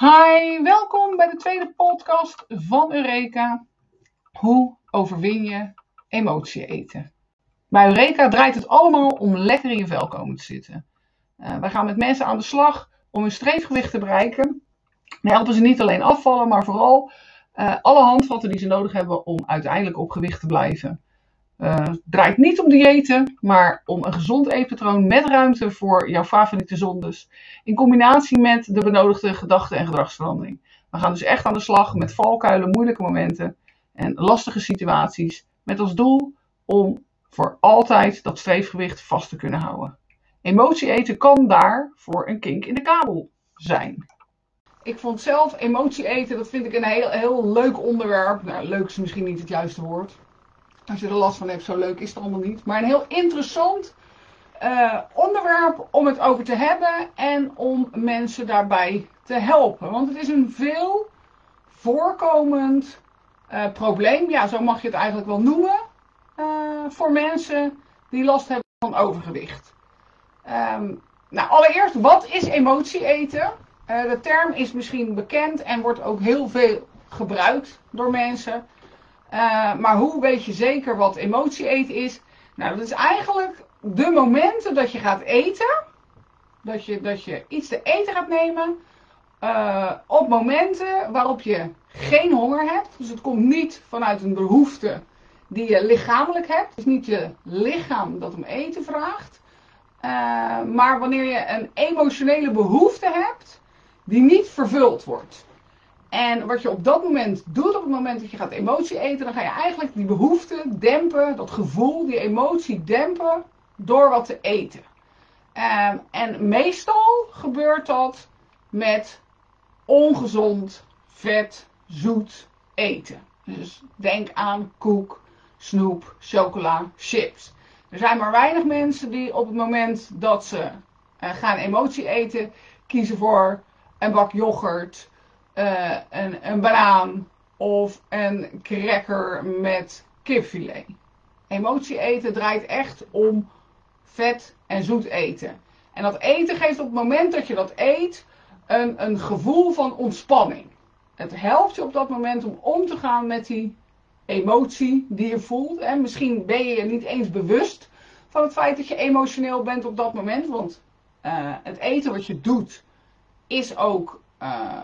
Hi, welkom bij de tweede podcast van Eureka. Hoe overwin je emotie eten? Bij Eureka draait het allemaal om lekker in je vel komen te zitten. Uh, wij gaan met mensen aan de slag om hun streefgewicht te bereiken. We helpen ze niet alleen afvallen, maar vooral uh, alle handvatten die ze nodig hebben om uiteindelijk op gewicht te blijven. Het draait niet om diëten, maar om een gezond eetpatroon met ruimte voor jouw favoriete zondes. In combinatie met de benodigde gedachten- en gedragsverandering. We gaan dus echt aan de slag met valkuilen, moeilijke momenten en lastige situaties. Met als doel om voor altijd dat streefgewicht vast te kunnen houden. Emotie eten kan daar voor een kink in de kabel zijn. Ik vond zelf emotie eten, dat vind ik een heel, heel leuk onderwerp. Nou, leuk is misschien niet het juiste woord als je er last van hebt, zo leuk is het allemaal niet. Maar een heel interessant uh, onderwerp om het over te hebben en om mensen daarbij te helpen. Want het is een veel voorkomend uh, probleem, ja, zo mag je het eigenlijk wel noemen, uh, voor mensen die last hebben van overgewicht. Um, nou, allereerst, wat is emotie eten? de term is misschien bekend en wordt ook heel veel gebruikt door mensen. Uh, maar hoe weet je zeker wat emotie eten is? Nou, dat is eigenlijk de momenten dat je gaat eten. Dat je, dat je iets te eten gaat nemen. Uh, op momenten waarop je geen honger hebt. Dus het komt niet vanuit een behoefte die je lichamelijk hebt. Het is niet je lichaam dat om eten vraagt. Uh, maar wanneer je een emotionele behoefte hebt die niet vervuld wordt. En wat je op dat moment doet, op het moment dat je gaat emotie eten, dan ga je eigenlijk die behoefte dempen, dat gevoel, die emotie dempen door wat te eten. Um, en meestal gebeurt dat met ongezond, vet, zoet eten. Dus denk aan koek, snoep, chocola, chips. Er zijn maar weinig mensen die op het moment dat ze uh, gaan emotie eten, kiezen voor een bak yoghurt, uh, een, een banaan of een cracker met kipfilet. Emotie eten draait echt om vet en zoet eten. En dat eten geeft op het moment dat je dat eet een, een gevoel van ontspanning. Het helpt je op dat moment om om te gaan met die emotie die je voelt. En misschien ben je je niet eens bewust van het feit dat je emotioneel bent op dat moment. Want uh, het eten wat je doet is ook uh,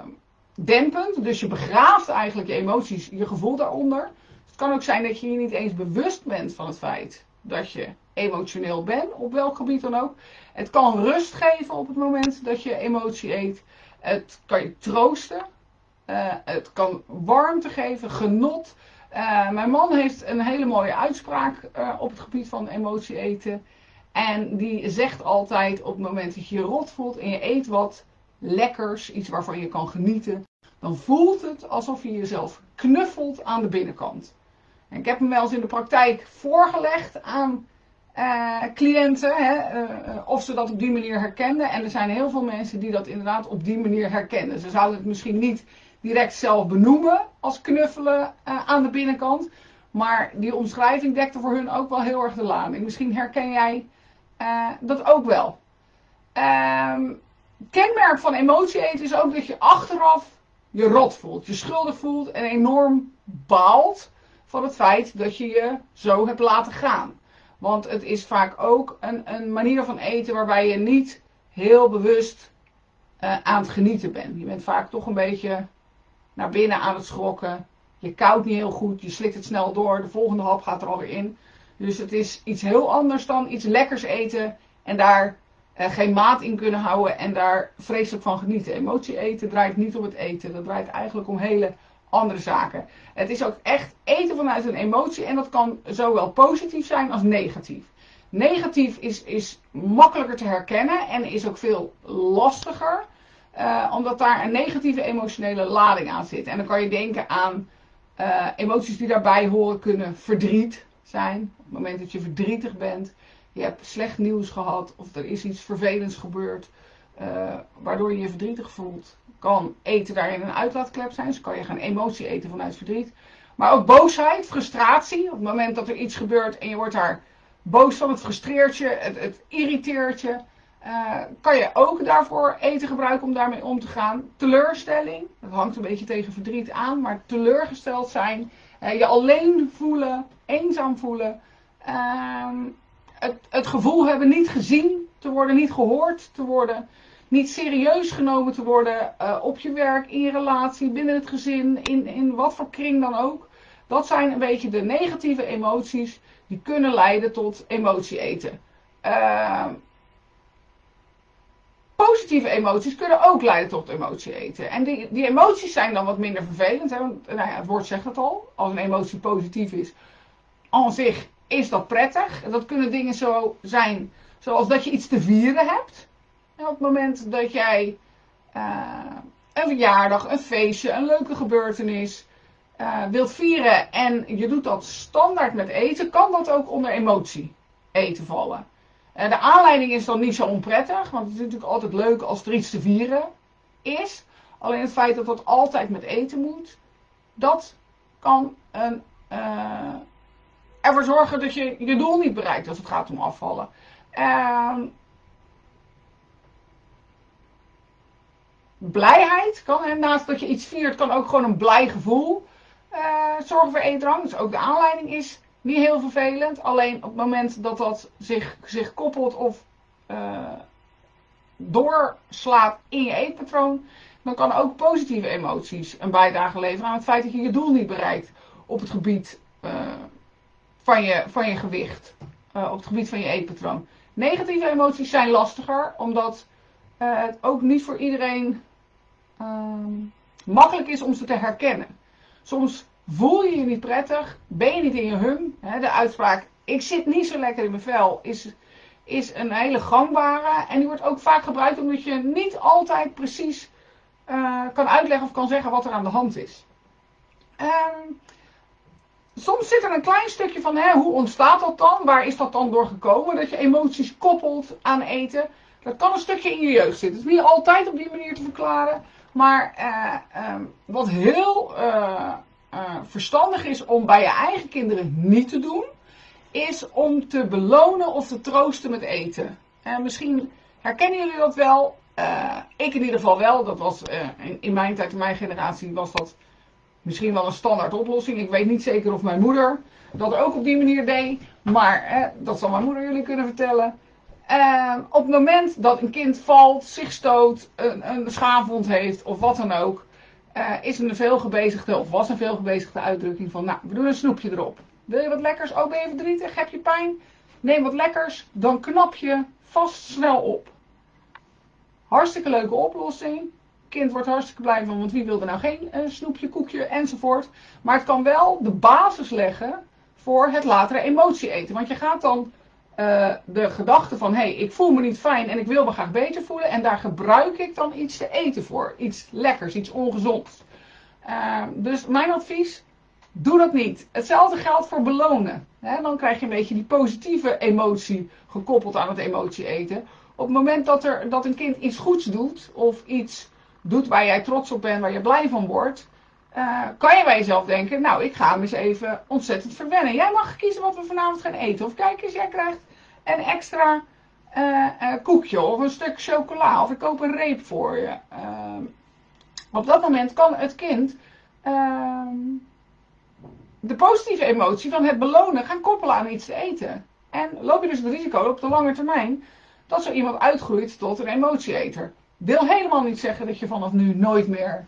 dempend. Dus je begraaft eigenlijk je emoties, je gevoel daaronder. Het kan ook zijn dat je je niet eens bewust bent van het feit dat je emotioneel bent, op welk gebied dan ook. Het kan rust geven op het moment dat je emotie eet. Het kan je troosten. Uh, het kan warmte geven, genot. Uh, mijn man heeft een hele mooie uitspraak uh, op het gebied van emotie eten. En die zegt altijd op het moment dat je je rot voelt en je eet wat, lekkers, iets waarvan je kan genieten, dan voelt het alsof je jezelf knuffelt aan de binnenkant. En ik heb hem wel eens in de praktijk voorgelegd aan uh, cliënten, hè, uh, of ze dat op die manier herkenden. En er zijn heel veel mensen die dat inderdaad op die manier herkennen. Ze zouden het misschien niet direct zelf benoemen als knuffelen aan de binnenkant. Maar die omschrijving dekte voor hun ook wel heel erg de lading. Misschien herken jij dat ook wel. Ehm, kenmerk van emotie eten is ook dat je achteraf je rot voelt, je schuldig voelt en enorm baalt van het feit dat je je zo hebt laten gaan. Want het is vaak ook een, een manier van eten waarbij je niet heel bewust uh, aan het genieten bent. Je bent vaak toch een beetje naar binnen aan het schrokken. Je koudt niet heel goed, je slikt het snel door, de volgende hap gaat er alweer in. Dus het is iets heel anders dan iets lekkers eten en daar geen maat in kunnen houden en daar vreselijk van genieten. Emotie eten draait niet om het eten, dat draait eigenlijk om hele andere zaken. Het is ook echt eten vanuit een emotie en dat kan zowel positief zijn als negatief. Negatief is, is makkelijker te herkennen en is ook veel lastiger, uh, omdat daar een negatieve emotionele lading aan zit. En dan kan je denken aan uh, emoties die daarbij horen kunnen verdriet zijn. Op het moment dat je verdrietig bent, je hebt slecht nieuws gehad of er is iets vervelends gebeurd, uh, waardoor je je verdrietig voelt, kan eten daarin een uitlaatklep zijn. Dus kan je gaan emotie eten vanuit verdriet. Maar ook boosheid, frustratie. Op het moment dat er iets gebeurt en je wordt daar boos van, het frustreert je, het, het irriteert je. Uh, kan je ook daarvoor eten gebruiken om daarmee om te gaan. Teleurstelling, dat hangt een beetje tegen verdriet aan, maar teleurgesteld zijn, je alleen voelen, eenzaam voelen, uh, het, gevoel hebben niet gezien te worden, niet gehoord te worden, niet serieus genomen te worden uh, op je werk, in je relatie, binnen het gezin, in, in wat voor kring dan ook. Dat zijn een beetje de negatieve emoties die kunnen leiden tot emotie eten. Uh, positieve emoties kunnen ook leiden tot emotie eten. En die, die emoties zijn dan wat minder vervelend. Hè? Nou ja, het woord zegt het al. Als een emotie positief is, aan zich is dat prettig. Dat kunnen dingen zo zijn, zoals dat je iets te vieren hebt. En op het moment dat jij uh, een verjaardag, een feestje, een leuke gebeurtenis uh, wilt vieren en je doet dat standaard met eten, kan dat ook onder emotie eten vallen. Uh, de aanleiding is dan niet zo onprettig, want het is natuurlijk altijd leuk als er iets te vieren is. Alleen het feit dat dat altijd met eten moet, dat kan een, ervoor zorgen dat je je doel niet bereikt als het gaat om afvallen. Uh, blijheid kan, naast dat je iets viert, kan ook gewoon een blij gevoel uh, zorgen voor eetdrang. Dus ook de aanleiding is niet heel vervelend. Alleen op het moment dat dat zich, zich koppelt of uh, doorslaat in je eetpatroon, dan kan ook positieve emoties een bijdrage leveren aan het feit dat je je doel niet bereikt op het gebied uh, van, je, van je gewicht, uh, op het gebied van je eetpatroon. Negatieve emoties zijn lastiger, omdat het ook niet voor iedereen ehm, makkelijk is om ze te herkennen. Soms voel je je niet prettig, ben je niet in je hum. Hè, de uitspraak, ik zit niet zo lekker in mijn vel, is, is een hele gangbare. En die wordt ook vaak gebruikt omdat je niet altijd precies uh, kan uitleggen of kan zeggen wat er aan de hand is. Um, soms zit er een klein stukje van, hè, hoe ontstaat dat dan? Waar is dat dan door gekomen? Dat je emoties koppelt aan eten. Dat kan een stukje in je jeugd zitten. Het is niet altijd op die manier te verklaren. Maar uh, um, wat heel uh, uh, verstandig is om bij je eigen kinderen niet te doen, is om te belonen of te troosten met eten. En misschien herkennen jullie dat wel. ik in ieder geval wel. Dat was in, mijn tijd, in mijn generatie, was dat misschien wel een standaard oplossing. Ik weet niet zeker of mijn moeder dat ook op die manier deed. Maar dat zal mijn moeder jullie kunnen vertellen. Uh, op het moment dat een kind valt, zich stoot, een, een schaafwond heeft of wat dan ook, uh, is een veelgebezigde of was een veelgebezigde uitdrukking van, nou, we doen een snoepje erop. Wil je wat lekkers? Oh, ben je verdrietig? Heb je pijn? Neem wat lekkers, dan knap je vast snel op. Hartstikke leuke oplossing. Kind wordt hartstikke blij van, want wie wil er nou geen uh, snoepje, koekje enzovoort. Maar het kan wel de basis leggen voor het latere emotie eten. Want je gaat dan uh, de gedachte van, hé, hey, ik voel me niet fijn en ik wil me graag beter voelen. En daar gebruik ik dan iets te eten voor. Iets lekkers, iets ongezonds. Uh, dus mijn advies, doe dat niet. Hetzelfde geldt voor belonen. Dan krijg je een beetje die positieve emotie gekoppeld aan het emotie eten. Op het moment dat, er, dat een kind iets goeds doet, of iets doet waar jij trots op bent, waar je blij van wordt, uh, kan je bij jezelf denken, nou, ik ga hem eens even ontzettend verwennen. Jij mag kiezen wat we vanavond gaan eten. Of kijk eens, jij krijgt een extra uh, uh, koekje of een stuk chocola. Of ik koop een reep voor je. Ehm, op dat moment kan het kind ehm, de positieve emotie van het belonen gaan koppelen aan iets te eten. En loop je dus het risico op de lange termijn dat zo iemand uitgroeit tot een emotieeter. Wil helemaal niet zeggen dat je vanaf nu nooit meer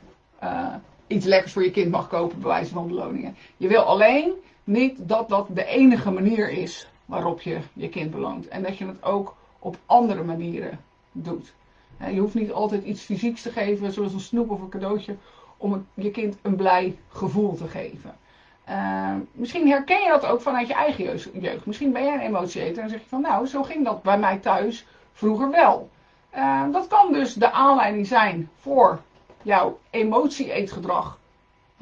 iets lekkers voor je kind mag kopen, bij wijze van beloningen. Je wil alleen niet dat dat de enige manier is waarop je je kind beloont. En dat je het ook op andere manieren doet. Je hoeft niet altijd iets fysieks te geven, zoals een snoep of een cadeautje, om je kind een blij gevoel te geven. Uh, misschien herken je dat ook vanuit je eigen jeugd. Misschien ben jij een emotieeter en zeg je van nou, zo ging dat bij mij thuis vroeger wel. Uh, dat kan dus de aanleiding zijn voor jouw emotie-eetgedrag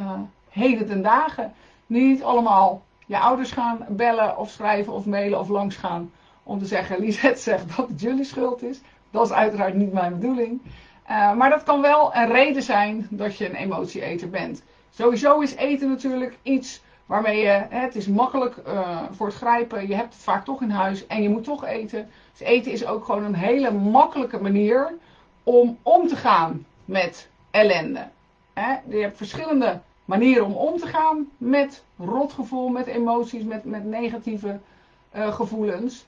uh, heden ten dagen. Niet allemaal je ouders gaan bellen of schrijven of mailen of langsgaan om te zeggen, Lisette zegt dat het jullie schuld is. Dat is uiteraard niet mijn bedoeling. Uh, maar dat kan wel een reden zijn dat je een emotie-eter bent. Sowieso is eten natuurlijk iets waarmee je, het is makkelijk uh, voor het grijpen, je hebt het vaak toch in huis en je moet toch eten. Dus eten is ook gewoon een hele makkelijke manier om om te gaan met ellende. Je hebt verschillende manieren om om te gaan met rotgevoel, met emoties, met, met negatieve uh, gevoelens.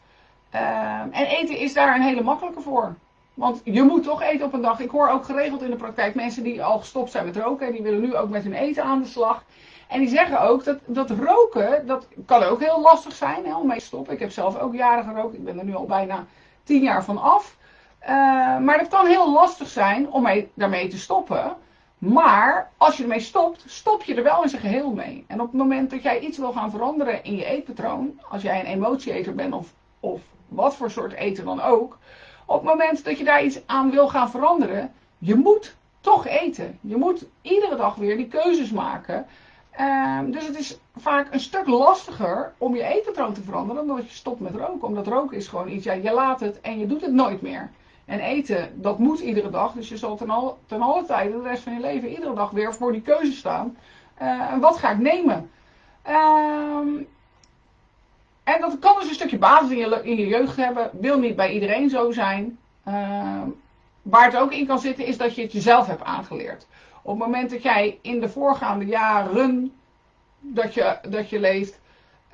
Uh, en eten is daar een hele makkelijke voor. Want je moet toch eten op een dag. Ik hoor ook geregeld in de praktijk mensen die al gestopt zijn met roken. Die willen nu ook met hun eten aan de slag. En die zeggen ook dat, dat roken, dat kan ook heel lastig zijn hè, om mee te stoppen. Ik heb zelf ook jaren gerookt. Ik ben er nu al bijna tien jaar van af. Uh, maar dat kan heel lastig zijn om mee, daarmee te stoppen. Maar als je ermee stopt, stop je er wel in zijn geheel mee. En op het moment dat jij iets wil gaan veranderen in je eetpatroon, als jij een emotieeter bent of, of wat voor soort eten dan ook, op het moment dat je daar iets aan wil gaan veranderen, je moet toch eten. Je moet iedere dag weer die keuzes maken. Uh, dus het is vaak een stuk lastiger om je eetpatroon te veranderen dan dat je stopt met roken. Omdat roken is gewoon iets, ja, je laat het en je doet het nooit meer. En eten, dat moet iedere dag. Dus je zal ten, al, alle tijde, de rest van je leven, iedere dag weer voor die keuze staan. Uh, wat ga ik nemen? Uh, en dat kan dus een stukje basis in je, jeugd hebben. Wil niet bij iedereen zo zijn. Uh, waar het ook in kan zitten, is dat je het jezelf hebt aangeleerd. Op het moment dat jij in de voorgaande jaren dat je, dat je leeft,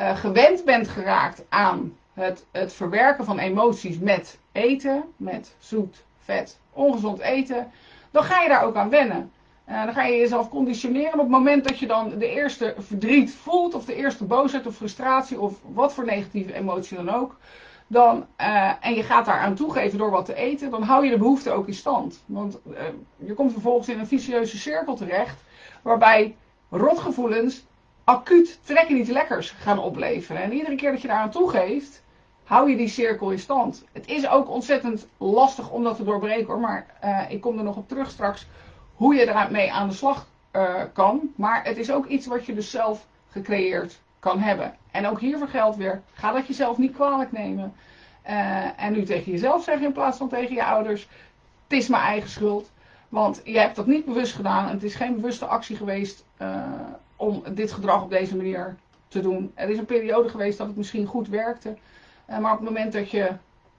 uh, gewend bent geraakt aan het, het verwerken van emoties met eten, met zoet, vet, ongezond eten, dan ga je daar ook aan wennen. Uh, dan ga je jezelf conditioneren op het moment dat je dan de eerste verdriet voelt, of de eerste boosheid of frustratie, of wat voor negatieve emotie dan ook. Dan, uh, en je gaat daar aan toegeven door wat te eten, dan hou je de behoefte ook in stand. Want uh, je komt vervolgens in een vicieuze cirkel terecht, waarbij rotgevoelens acuut trekken niet lekkers gaan opleveren. En iedere keer dat je daar aan toegeeft, hou je die cirkel in stand. Het is ook ontzettend lastig om dat te doorbreken hoor, maar uh, ik kom er nog op terug straks hoe je daarmee aan de slag kan. Maar het is ook iets wat je dus zelf gecreëerd kan hebben. En ook hiervoor geldt weer, ga dat jezelf niet kwalijk nemen. Uh, en nu tegen jezelf zeggen in plaats van tegen je ouders, het is mijn eigen schuld. Want je hebt dat niet bewust gedaan en het is geen bewuste actie geweest om dit gedrag op deze manier te doen. Er is een periode geweest dat het misschien goed werkte. Uh, maar op het moment dat je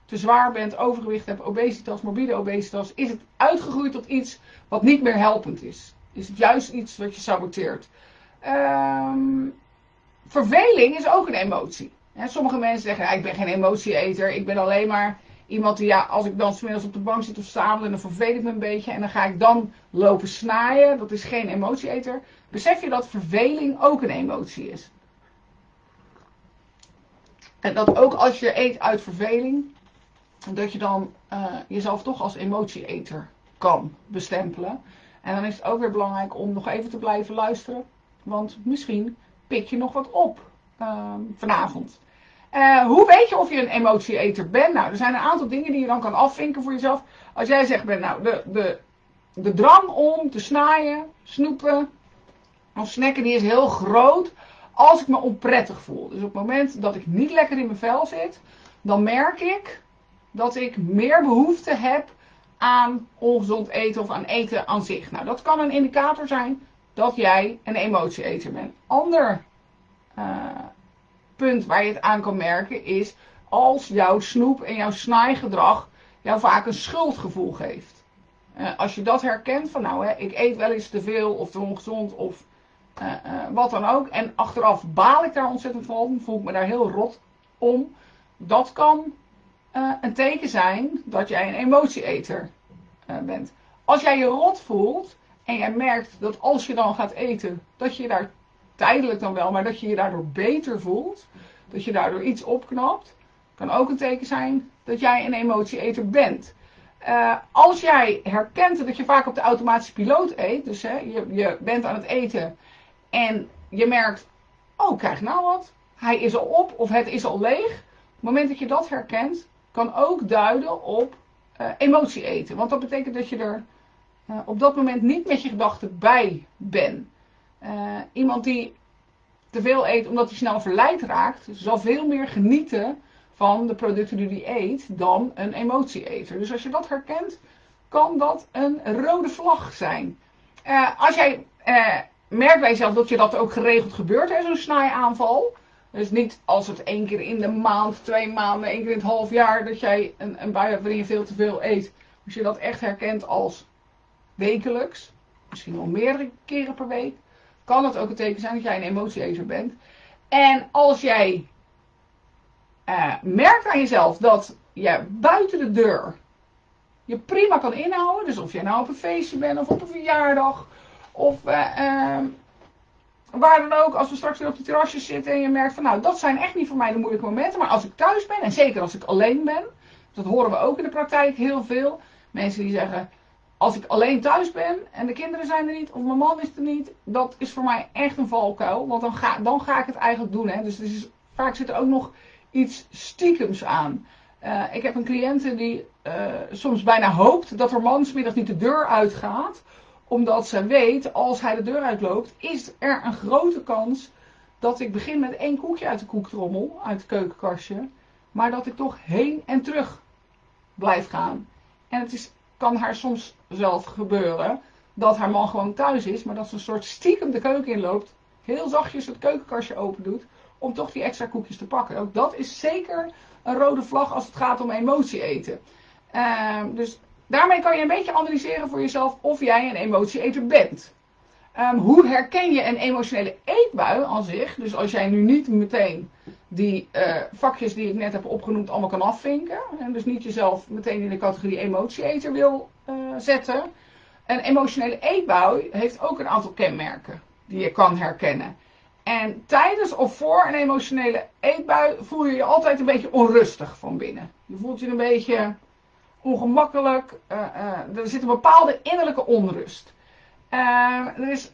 te zwaar bent, overgewicht hebt, obesitas, morbide obesitas, is het uitgegroeid tot iets wat niet meer helpend is. Is het juist iets wat je saboteert. Um, verveling is ook een emotie. Sommige mensen zeggen, ja, ik ben geen emotieeter, ik ben alleen maar iemand die, ja, als ik dan smiddags op de bank zit of s'avonds, dan vervel ik me een beetje en dan ga ik dan lopen snaaien. Dat is geen emotieeter. Besef je dat verveling ook een emotie is? En dat ook als je eet uit verveling, dat je dan uh, jezelf toch als emotieeter kan bestempelen. En dan is het ook weer belangrijk om nog even te blijven luisteren. Want misschien pik je nog wat op uh, vanavond. Uh, hoe weet je of je een emotieeter bent? Nou, er zijn een aantal dingen die je dan kan afvinken voor jezelf. Als jij zegt, ben, nou, de, de, de drang om te snaaien, snoepen of snacken, die is heel groot als ik me onprettig voel. Dus op het moment dat ik niet lekker in mijn vel zit, dan merk ik dat ik meer behoefte heb aan ongezond eten of aan eten aan zich. Nou, dat kan een indicator zijn dat jij een emotieeter bent. Ander uh, punt waar je het aan kan merken is als jouw snoep en jouw snaaigedrag jou vaak een schuldgevoel geeft. Uh, als je dat herkent van nou, hè, ik eet wel eens te veel of te ongezond of uh, wat dan ook. En achteraf baal ik daar ontzettend van, voel ik me daar heel rot om. Dat kan een teken zijn dat jij een emotieeter bent. Als jij je rot voelt en jij merkt dat als je dan gaat eten, dat je daar tijdelijk dan wel, maar dat je je daardoor beter voelt, dat je daardoor iets opknapt, kan ook een teken zijn dat jij een emotieeter bent. Uh, als jij herkent dat je vaak op de automatische piloot eet, dus hè, je, je bent aan het eten en je merkt, oh, krijg nou wat. Hij is al op of het is al leeg. Op het moment dat je dat herkent, kan ook duiden op uh, emotie eten. Want dat betekent dat je er uh, op dat moment niet met je gedachten bij bent. Uh, iemand die te veel eet omdat hij snel verleid raakt, zal veel meer genieten van de producten die hij eet dan een emotieeter. Dus als je dat herkent, kan dat een rode vlag zijn. als jij merk bij jezelf dat je dat ook geregeld gebeurt, zo'n snaaiaanval. Dus niet als het één keer in de maand, twee maanden, één keer in het half jaar dat jij een, een bui hebt waarin je veel te veel eet. Als je dat echt herkent als wekelijks, misschien wel meerdere keren per week, kan het ook een teken zijn dat jij een emotieeter bent. En als jij uh, merkt aan jezelf dat je buiten de deur je prima kan inhouden, dus of jij nou op een feestje bent of op een verjaardag of uh, waar dan ook, als we straks weer op de terrasjes zitten en je merkt van nou, dat zijn echt niet voor mij de moeilijke momenten, maar als ik thuis ben en zeker als ik alleen ben, dat horen we ook in de praktijk heel veel, mensen die zeggen, als ik alleen thuis ben en de kinderen zijn er niet of mijn man is er niet, dat is voor mij echt een valkuil, want dan ga, dan ga ik het eigenlijk doen. Hè. Dus, vaak zit er ook nog iets stiekems aan. Uh, ik heb een cliënte die uh, soms bijna hoopt dat haar man smiddag niet de deur uitgaat, omdat ze weet, als hij de deur uitloopt, is er een grote kans dat ik begin met één koekje uit de koektrommel, uit het keukenkastje, maar dat ik toch heen en terug blijf gaan. En het is, kan haar soms zelf gebeuren dat haar man gewoon thuis is, maar dat ze een soort stiekem de keuken inloopt, heel zachtjes het keukenkastje open doet, om toch die extra koekjes te pakken. Ook dat is zeker een rode vlag als het gaat om emotie eten. Uh, dus daarmee kan je een beetje analyseren voor jezelf of jij een emotieeter bent. Um, hoe herken je een emotionele eetbui aan zich? Dus als jij nu niet meteen die uh, vakjes die ik net heb opgenoemd allemaal kan afvinken. En dus niet jezelf meteen in de categorie emotieeter wil uh, zetten. Een emotionele eetbui heeft ook een aantal kenmerken die je kan herkennen. En tijdens of voor een emotionele eetbui voel je je altijd een beetje onrustig van binnen. Je voelt je een beetje ongemakkelijk. Uh, er zit een bepaalde innerlijke onrust. Uh, er is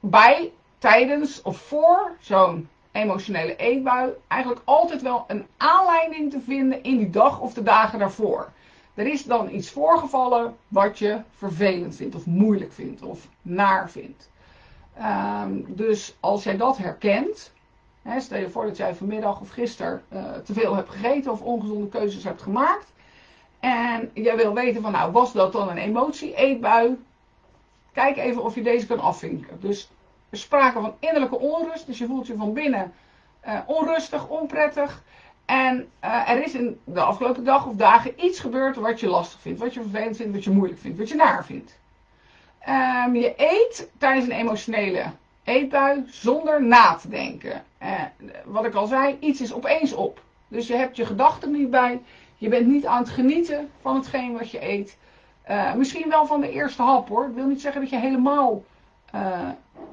bij, tijdens of voor zo'n emotionele eetbui eigenlijk altijd wel een aanleiding te vinden in die dag of de dagen daarvoor. Er is dan iets voorgevallen wat je vervelend vindt of moeilijk vindt of naar vindt. Um, dus als jij dat herkent, hè, stel je voor dat jij vanmiddag of gisteren uh, te veel hebt gegeten of ongezonde keuzes hebt gemaakt. En jij wil weten van nou, was dat dan een emotie, eetbui? Kijk even of je deze kan afvinken. Dus er sprake van innerlijke onrust, dus je voelt je van binnen uh, onrustig, onprettig. En uh, er is in de afgelopen dag of dagen iets gebeurd wat je lastig vindt, wat je vervelend vindt, wat je moeilijk vindt, wat je naar vindt. Um, je eet tijdens een emotionele eetbui zonder na te denken. Uh, wat ik al zei, iets is opeens op. Dus je hebt je gedachten niet bij. Je bent niet aan het genieten van hetgeen wat je eet. Uh, misschien wel van de eerste hap hoor. Ik wil niet zeggen dat je helemaal uh,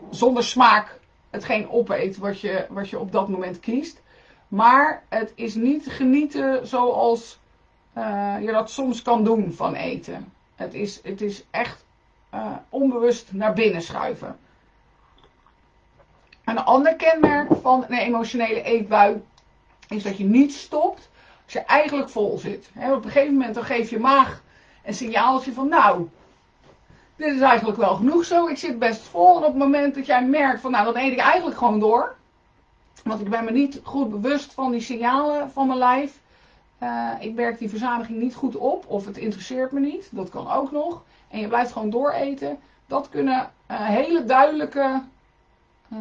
zonder smaak hetgeen opeet wat je, wat je op dat moment kiest. Maar het is niet genieten zoals je dat soms kan doen van eten. Het is, het is echt onbewust naar binnen schuiven. Een ander kenmerk van een emotionele eetbui is dat je niet stopt als je eigenlijk vol zit. Op een gegeven moment dan geeft je maag een signaaltje van nou, dit is eigenlijk wel genoeg zo, ik zit best vol. En op het moment dat jij merkt van nou, dan eet ik eigenlijk gewoon door. Want ik ben me niet goed bewust van die signalen van mijn lijf. Uh, ik merk die verzadiging niet goed op of het interesseert me niet. Dat kan ook nog en je blijft gewoon dooreten. Dat kunnen uh, hele duidelijke uh,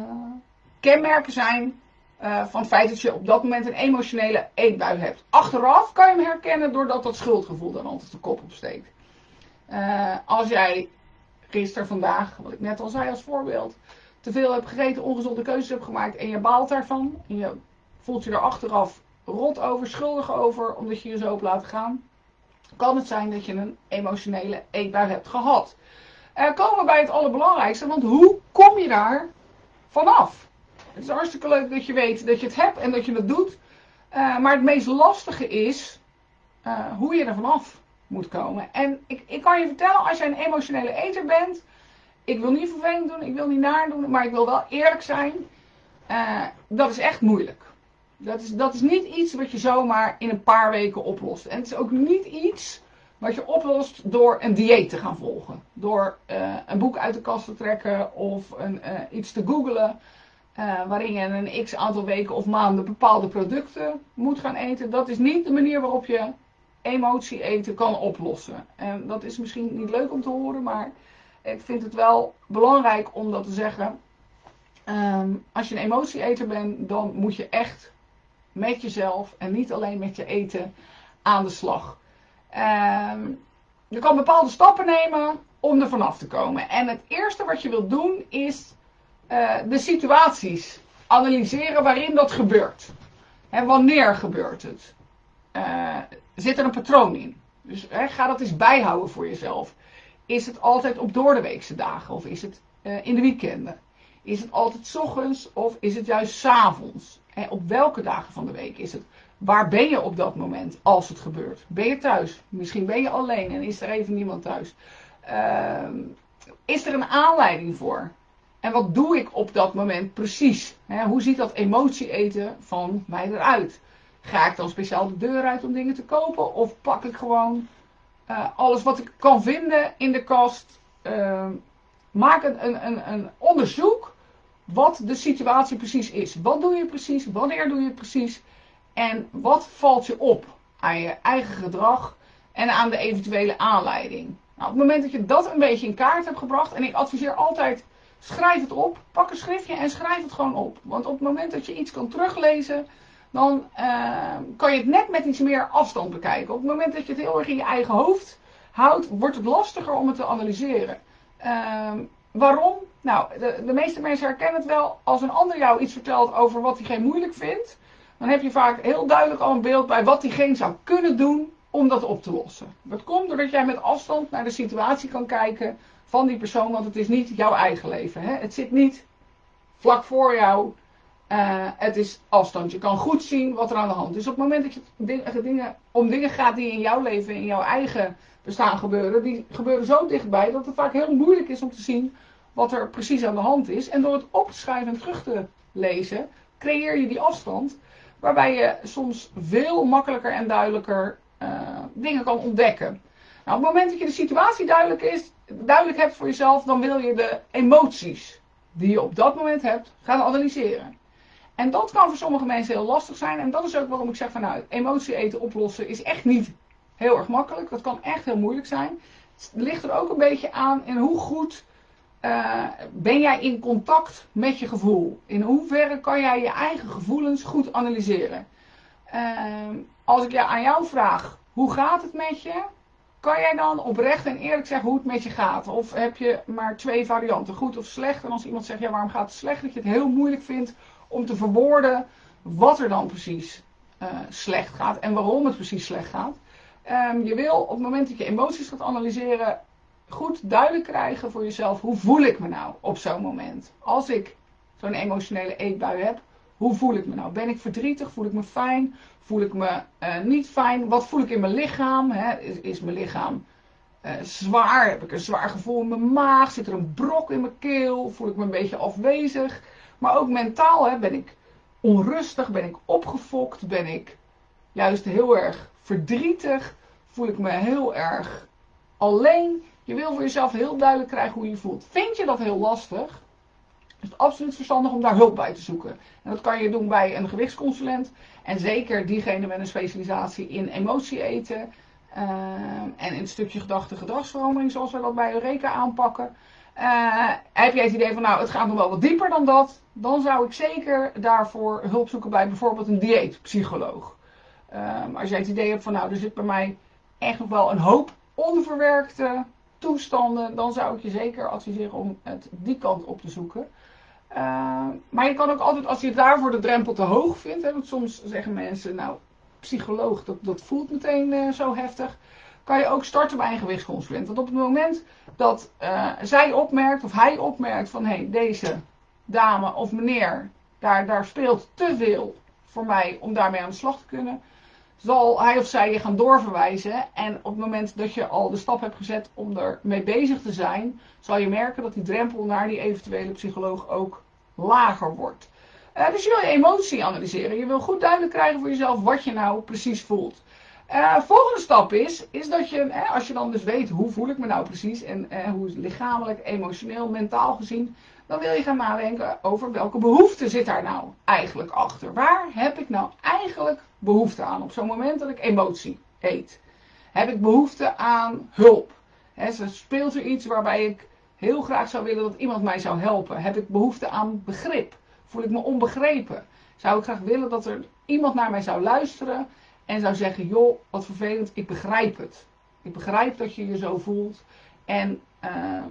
kenmerken zijn uh, van het feit dat je op dat moment een emotionele eetbui hebt. Achteraf kan je hem herkennen doordat dat schuldgevoel dan altijd de kop opsteekt. als jij gisteren, vandaag, wat ik net al zei als voorbeeld, te veel hebt gegeten, ongezonde keuzes hebt gemaakt en je baalt daarvan. En je voelt je er achteraf rot over, schuldig over, omdat je je zo op laat gaan kan het zijn dat je een emotionele eetbui hebt gehad. Uh, komen we bij het allerbelangrijkste, want hoe kom je daar vanaf? Het is hartstikke leuk dat je weet dat je het hebt en dat je het doet. Uh, maar het meest lastige is uh, hoe je er vanaf moet komen. En ik, ik kan je vertellen, als jij een emotionele eter bent, ik wil niet vervelend doen, ik wil niet naar doen, maar ik wil wel eerlijk zijn. dat is echt moeilijk. Dat is, dat is niet iets wat je zomaar in een paar weken oplost. En het is ook niet iets wat je oplost door een dieet te gaan volgen. Door een boek uit de kast te trekken of een, iets te googlen. Uh, waarin je een x aantal weken of maanden bepaalde producten moet gaan eten. Dat is niet de manier waarop je emotie eten kan oplossen. En dat is misschien niet leuk om te horen, maar ik vind het wel belangrijk om dat te zeggen. Ehm, als je een emotieeter bent, dan moet je echt met jezelf en niet alleen met je eten aan de slag. Ehm, je kan bepaalde stappen nemen om er vanaf te komen. En het eerste wat je wilt doen is uh, de situaties analyseren waarin dat gebeurt. Wanneer gebeurt het? Uh, zit er een patroon in? Dus hè, ga dat eens bijhouden voor jezelf. Is het altijd op doordeweekse dagen of is het uh, in de weekenden? Is het altijd s ochtends of is het juist avonds? Op welke dagen van de week is het? Waar ben je op dat moment als het gebeurt? Ben je thuis? Misschien ben je alleen en is er even niemand thuis. Uh, is er een aanleiding voor? En wat doe ik op dat moment precies? Hoe ziet dat emotie eten van mij eruit? Ga ik dan speciaal de deur uit om dingen te kopen? Of pak ik gewoon uh, alles wat ik kan vinden in de kast? Uh, maak een, een, een onderzoek wat de situatie precies is. Wat doe je precies? Wanneer doe je het precies? En wat valt je op aan je eigen gedrag en aan de eventuele aanleiding? Nou, op het moment dat je dat een beetje in kaart hebt gebracht, en ik adviseer altijd, schrijf het op, pak een schriftje en schrijf het gewoon op. Want op het moment dat je iets kan teruglezen, dan uh, kan je het net met iets meer afstand bekijken. Op het moment dat je het heel erg in je eigen hoofd houdt, wordt het lastiger om het te analyseren. Uh, waarom? Nou, de, de, meeste mensen herkennen het wel. Als een ander jou iets vertelt over wat diegene moeilijk vindt, dan heb je vaak heel duidelijk al een beeld bij wat diegene zou kunnen doen om dat op te lossen. Dat komt doordat jij met afstand naar de situatie kan kijken van die persoon, want het is niet jouw eigen leven. Hè? Het zit niet vlak voor jou. Uh, het is afstand. Je kan goed zien wat er aan de hand is. Op het moment dat je dingen, om dingen gaat die in jouw leven, in jouw eigen bestaan gebeuren, die gebeuren zo dichtbij dat het vaak heel moeilijk is om te zien wat er precies aan de hand is. En door het op en terug te lezen, creëer je die afstand, waarbij je soms veel makkelijker en duidelijker uh, dingen kan ontdekken. Nou, op het moment dat je de situatie duidelijk, is, duidelijk hebt voor jezelf, dan wil je de emoties die je op dat moment hebt gaan analyseren. En dat kan voor sommige mensen heel lastig zijn. En dat is ook waarom ik zeg van nou, emotie eten oplossen is echt niet heel erg makkelijk. Dat kan echt heel moeilijk zijn. Het ligt er ook een beetje aan in hoe goed uh, ben jij in contact met je gevoel. In hoeverre kan jij je eigen gevoelens goed analyseren. Uh, als ik aan jou vraag, hoe gaat het met je? Kan jij dan oprecht en eerlijk zeggen hoe het met je gaat? Of heb je maar twee varianten, goed of slecht? En als iemand zegt, ja waarom gaat het slecht? Dat je het heel moeilijk vindt om te verwoorden wat er dan precies uh, slecht gaat en waarom het precies slecht gaat. Um, je wil op het moment dat je emoties gaat analyseren, goed duidelijk krijgen voor jezelf, hoe voel ik me nou op zo'n moment? Als ik zo'n emotionele eetbui heb, hoe voel ik me nou? Ben ik verdrietig? Voel ik me fijn? Voel ik me uh, niet fijn? Wat voel ik in mijn lichaam? Hè? Is, is, mijn lichaam uh, zwaar? Heb ik een zwaar gevoel in mijn maag? Zit er een brok in mijn keel? Voel ik me een beetje afwezig? Maar ook mentaal hè, ben ik onrustig? Ben ik opgefokt? Ben ik juist heel erg verdrietig? Voel ik me heel erg alleen? Je wil voor jezelf heel duidelijk krijgen hoe je je voelt. Vind je dat heel lastig? Is het absoluut verstandig om daar hulp bij te zoeken. En dat kan je doen bij een gewichtsconsulent. En zeker diegene met een specialisatie in emotie eten. Uh, en het stukje gedachte gedragsverandering, zoals we dat bij Eureka aanpakken. Uh, heb jij het idee van, nou, het gaat nog wel wat dieper dan dat. Dan zou ik zeker daarvoor hulp zoeken bij bijvoorbeeld een dieetpsycholoog. Uh, als jij het idee hebt van, nou, er zit bij mij echt nog wel een hoop onverwerkte toestanden, dan zou ik je zeker adviseren om het die kant op te zoeken. Uh, maar je kan ook altijd, als je daarvoor de drempel te hoog vindt, hè, want soms zeggen mensen, nou, psycholoog, dat, dat voelt meteen uh, zo heftig, kan je ook starten bij een gewichtsconsulent. Want op het moment dat uh, zij opmerkt, of hij opmerkt van, hé, hey, deze dame of meneer, daar, daar speelt te veel voor mij om daarmee aan de slag te kunnen, zal hij of zij je gaan doorverwijzen. En op het moment dat je al de stap hebt gezet om ermee bezig te zijn, zal je merken dat die drempel naar die eventuele psycholoog ook lager wordt. Uh, dus je wil je emotie analyseren. Je wil goed duidelijk krijgen voor jezelf wat je nou precies voelt. Uh, volgende stap is, is dat je, eh, als je dan dus weet hoe voel ik me nou precies en eh, hoe lichamelijk, emotioneel, mentaal gezien, dan wil je gaan nadenken over welke behoefte zit daar nou eigenlijk achter. Waar heb ik nou eigenlijk behoefte aan op zo'n moment dat ik emotie eet? Heb ik behoefte aan hulp? Speelt er iets waarbij ik heel graag zou willen dat iemand mij zou helpen? Heb ik behoefte aan begrip? Voel ik me onbegrepen? Zou ik graag willen dat er iemand naar mij zou luisteren en zou zeggen: Joh, wat vervelend, ik begrijp het. Ik begrijp dat je je zo voelt. En uh,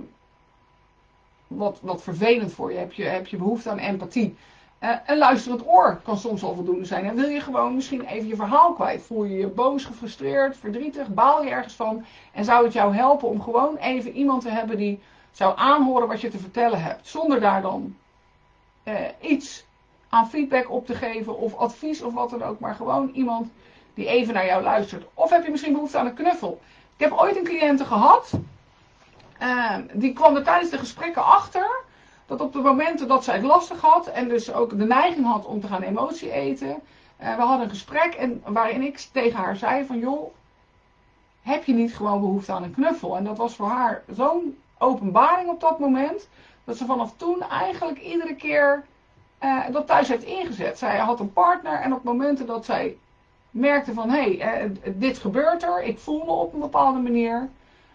wat, wat vervelend voor je. Heb, je. heb je behoefte aan empathie? Uh, een luisterend oor kan soms al voldoende zijn. En wil je gewoon misschien even je verhaal kwijt? Voel je je boos, gefrustreerd, verdrietig? Baal je ergens van? En zou het jou helpen om gewoon even iemand te hebben die zou aanhoren wat je te vertellen hebt? Zonder daar dan uh, iets aan feedback op te geven of advies of wat dan ook. Maar gewoon iemand die even naar jou luistert. Of heb je misschien behoefte aan een knuffel? Ik heb ooit een cliënte gehad. Uh, die kwam er tijdens de gesprekken achter dat op de momenten dat zij het lastig had en dus ook de neiging had om te gaan emotie eten. Uh, we hadden een gesprek en waarin ik tegen haar zei van joh, heb je niet gewoon behoefte aan een knuffel? En dat was voor haar zo'n openbaring op dat moment, dat ze vanaf toen eigenlijk iedere keer uh, dat thuis heeft ingezet. Zij had een partner en op momenten dat zij merkte van hé, hey, uh, dit gebeurt er, ik voel me op een bepaalde manier,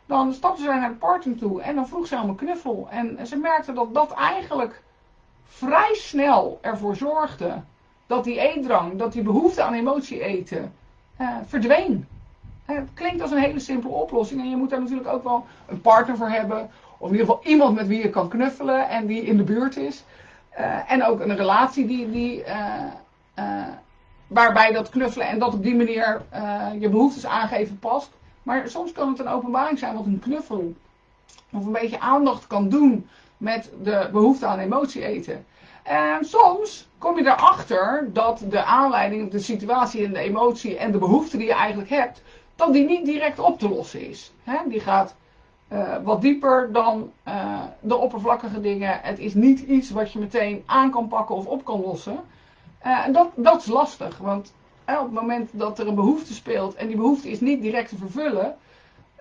dan stapte zij naar de partner toe en dan vroeg ze om een knuffel. En ze merkte dat dat eigenlijk vrij snel ervoor zorgde dat die eetdrang, dat die behoefte aan emotie eten, uh, verdween. het klinkt als een hele simpele oplossing en je moet daar natuurlijk ook wel een partner voor hebben. Of in ieder geval iemand met wie je kan knuffelen en die in de buurt is. En ook een relatie die, die, waarbij dat knuffelen en dat op die manier je behoeftes aangeven past. Maar soms kan het een openbaring zijn wat een knuffel of een beetje aandacht kan doen met de behoefte aan emotie eten. En soms kom je erachter dat de aanleiding, de situatie en de emotie en de behoefte die je eigenlijk hebt, dat die niet direct op te lossen is. die gaat uh, wat dieper dan uh, de oppervlakkige dingen. Het is niet iets wat je meteen aan kan pakken of op kan lossen. En dat, dat is lastig, want op het moment dat er een behoefte speelt en die behoefte is niet direct te vervullen,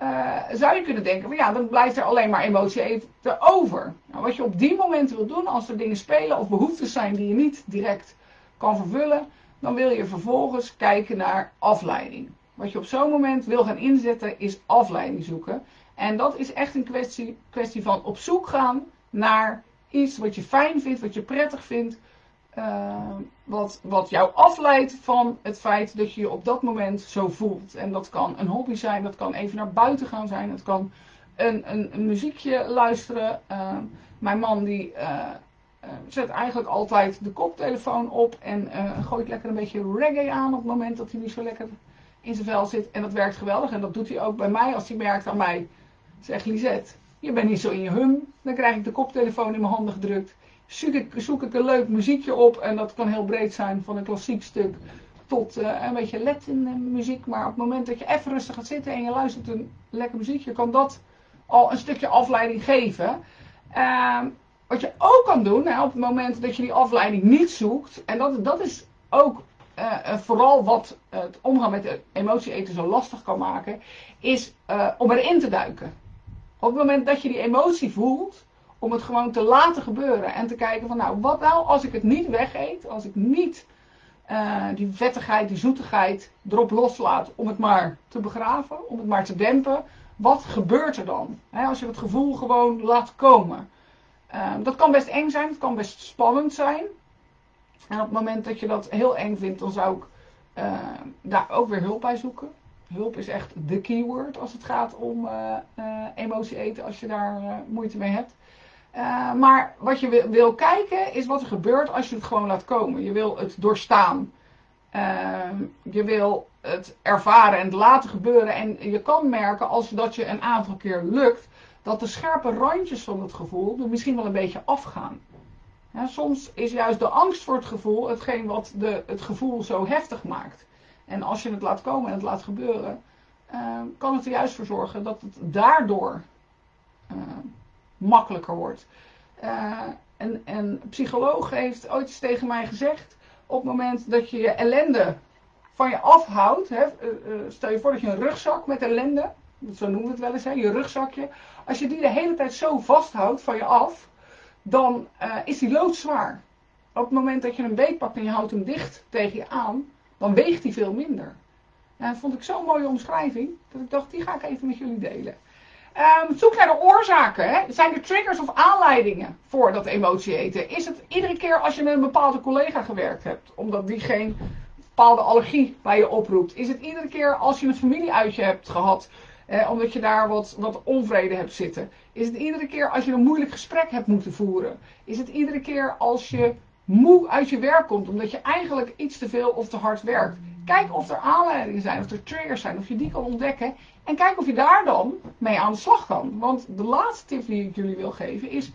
uh, zou je kunnen denken van ja, dan blijft er alleen maar emotie even over. Nou, wat je op die momenten wil doen, als er dingen spelen of behoeftes zijn die je niet direct kan vervullen, dan wil je vervolgens kijken naar afleiding. Wat je op zo'n moment wil gaan inzetten is afleiding zoeken. En dat is echt een kwestie, kwestie van op zoek gaan naar iets wat je fijn vindt, wat je prettig vindt, uh, wat, wat jou afleidt van het feit dat je je op dat moment zo voelt. En dat kan een hobby zijn, dat kan even naar buiten gaan zijn, het kan een, een, muziekje luisteren. Uh, mijn man die uh, zet eigenlijk altijd de koptelefoon op en gooit lekker een beetje reggae aan op het moment dat hij niet zo lekker in zijn vel zit. En dat werkt geweldig en dat doet hij ook bij mij als hij merkt aan mij, zegt Lisette, je bent niet zo in je hum. Dan krijg ik de koptelefoon in mijn handen gedrukt zoek ik, zoek ik een leuk muziekje op. En dat kan heel breed zijn, van een klassiek stuk tot uh, een beetje Latin muziek. Maar op het moment dat je even rustig gaat zitten en je luistert een lekker muziekje, kan dat al een stukje afleiding geven. Uh, wat je ook kan doen, hè, op het moment dat je die afleiding niet zoekt, en dat, dat is ook uh, vooral wat het omgaan met emotie eten zo lastig kan maken, is om erin te duiken. Op het moment dat je die emotie voelt, om het gewoon te laten gebeuren. En te kijken van nou, wat nou als ik het niet wegeet? Als ik niet uh, die vettigheid, die zoetigheid erop loslaat om het maar te begraven, om het maar te dempen. Wat gebeurt er dan? als je het gevoel gewoon laat komen. Uh, dat kan best eng zijn, het kan best spannend zijn. En op het moment dat je dat heel eng vindt, dan zou ik uh, daar ook weer hulp bij zoeken. Hulp is echt de keyword als het gaat om emotie eten, als je daar moeite mee hebt. Uh, maar wat je wil, kijken is wat er gebeurt als je het gewoon laat komen. Je wil het doorstaan. Uh, je wil het ervaren en het laten gebeuren. En je kan merken als dat je een aantal keer lukt, dat de scherpe randjes van het gevoel er misschien wel een beetje afgaan. Soms is juist de angst voor het gevoel hetgeen wat de, het gevoel zo heftig maakt. En als je het laat komen en het laat gebeuren, uh, kan het er juist voor zorgen dat het daardoor makkelijker wordt. Uh, en, een psycholoog heeft ooit eens tegen mij gezegd: op het moment dat je je ellende van je afhoudt, hè, uh, stel je voor dat je een rugzak met ellende, zo noemen we het wel eens, hè, je rugzakje, als je die de hele tijd zo vasthoudt van je af, dan is die loodzwaar. Op het moment dat je een beet pakt en je houdt hem dicht tegen je aan, dan weegt die veel minder. En dat vond ik zo'n mooie omschrijving, dat ik dacht, die ga ik even met jullie delen. Ehm, zoek naar de oorzaken. Hè? Zijn er triggers of aanleidingen voor dat emotie eten? Is het iedere keer als je met een bepaalde collega gewerkt hebt, omdat die geen bepaalde allergie bij je oproept? Is het iedere keer als je een familieuitje hebt gehad, eh, omdat je daar wat, wat onvrede hebt zitten? Is het iedere keer als je een moeilijk gesprek hebt moeten voeren? Is het iedere keer als je moe uit je werk komt, omdat je eigenlijk iets te veel of te hard werkt? Kijk of er aanleidingen zijn, of er triggers zijn, of je die kan ontdekken. En kijk of je daar dan mee aan de slag kan. Want de laatste tip die ik jullie wil geven is: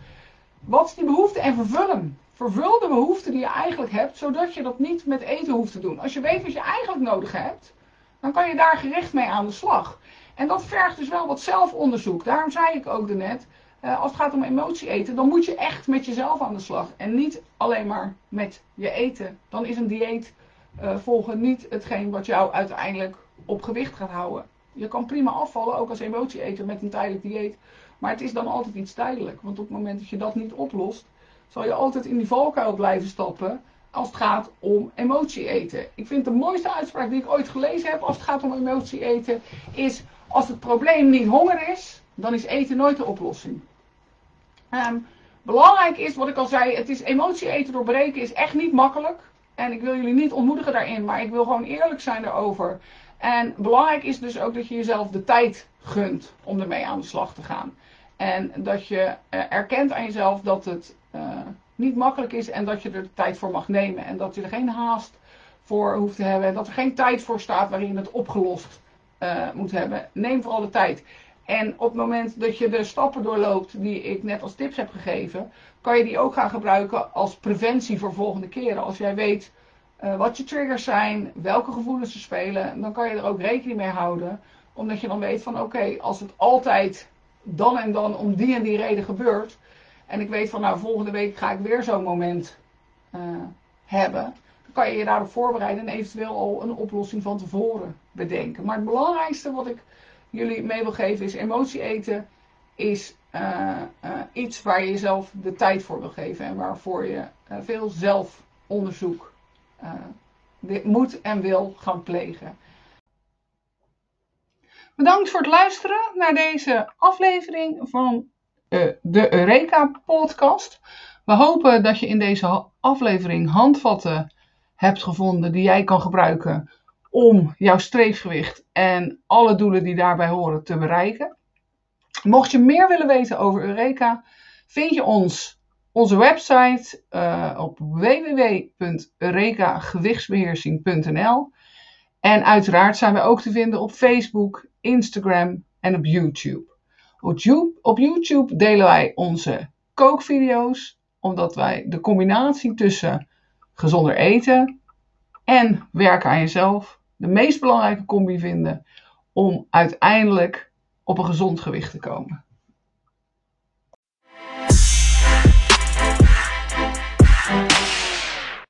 wat is die behoefte en vervullen? Vervul de behoefte die je eigenlijk hebt, zodat je dat niet met eten hoeft te doen. Als je weet wat je eigenlijk nodig hebt, dan kan je daar gericht mee aan de slag. En dat vergt dus wel wat zelfonderzoek. Daarom zei ik ook net, uh, als het gaat om emotie eten, dan moet je echt met jezelf aan de slag. En niet alleen maar met je eten. Dan is een dieet uh, volgen niet hetgeen wat jou uiteindelijk op gewicht gaat houden. Je kan prima afvallen, ook als emotie eten met een tijdelijk dieet. Maar het is dan altijd iets tijdelijk. Want op het moment dat je dat niet oplost, zal je altijd in die valkuil blijven stappen als het gaat om emotie eten. Ik vind de mooiste uitspraak die ik ooit gelezen heb als het gaat om emotie eten, is als het probleem niet honger is, dan is eten nooit de oplossing. Um, belangrijk is, wat ik al zei, het is emotie eten doorbreken is echt niet makkelijk. En ik wil jullie niet ontmoedigen daarin, maar ik wil gewoon eerlijk zijn erover. En belangrijk is dus ook dat je jezelf de tijd gunt om ermee aan de slag te gaan. En dat je uh, erkent aan jezelf dat het uh, niet makkelijk is en dat je er de tijd voor mag nemen. En dat je er geen haast voor hoeft te hebben. En dat er geen tijd voor staat waarin je het opgelost uh, moet hebben. Neem vooral de tijd. En op het moment dat je de stappen doorloopt die ik net als tips heb gegeven, kan je die ook gaan gebruiken als preventie voor volgende keren. Als jij weet uh, wat je triggers zijn, welke gevoelens ze spelen, dan kan je er ook rekening mee houden. Omdat je dan weet van oké, als het altijd dan en dan om die en die reden gebeurt. En ik weet van nou volgende week ga ik weer zo'n moment uh, hebben. Dan kan je je daarop voorbereiden en eventueel al een oplossing van tevoren bedenken. Maar het belangrijkste wat ik jullie mee wil geven is emotie eten is uh, uh, iets waar je jezelf de tijd voor wil geven en waarvoor je uh, veel zelfonderzoek moet en wil gaan plegen. Bedankt voor het luisteren naar deze aflevering van de Eureka Podcast. We hopen dat je in deze aflevering handvatten hebt gevonden die jij kan gebruiken om jouw streefgewicht en alle doelen die daarbij horen te bereiken. Mocht je meer willen weten over Eureka, vind je ons onze website uh, op www.eurekagewichtsbeheersing.nl. En uiteraard zijn we ook te vinden op Facebook, Instagram en op YouTube. Op YouTube delen wij onze kookvideo's, omdat wij de combinatie tussen gezonder eten en werken aan jezelf de meest belangrijke combi vinden om uiteindelijk op een gezond gewicht te komen.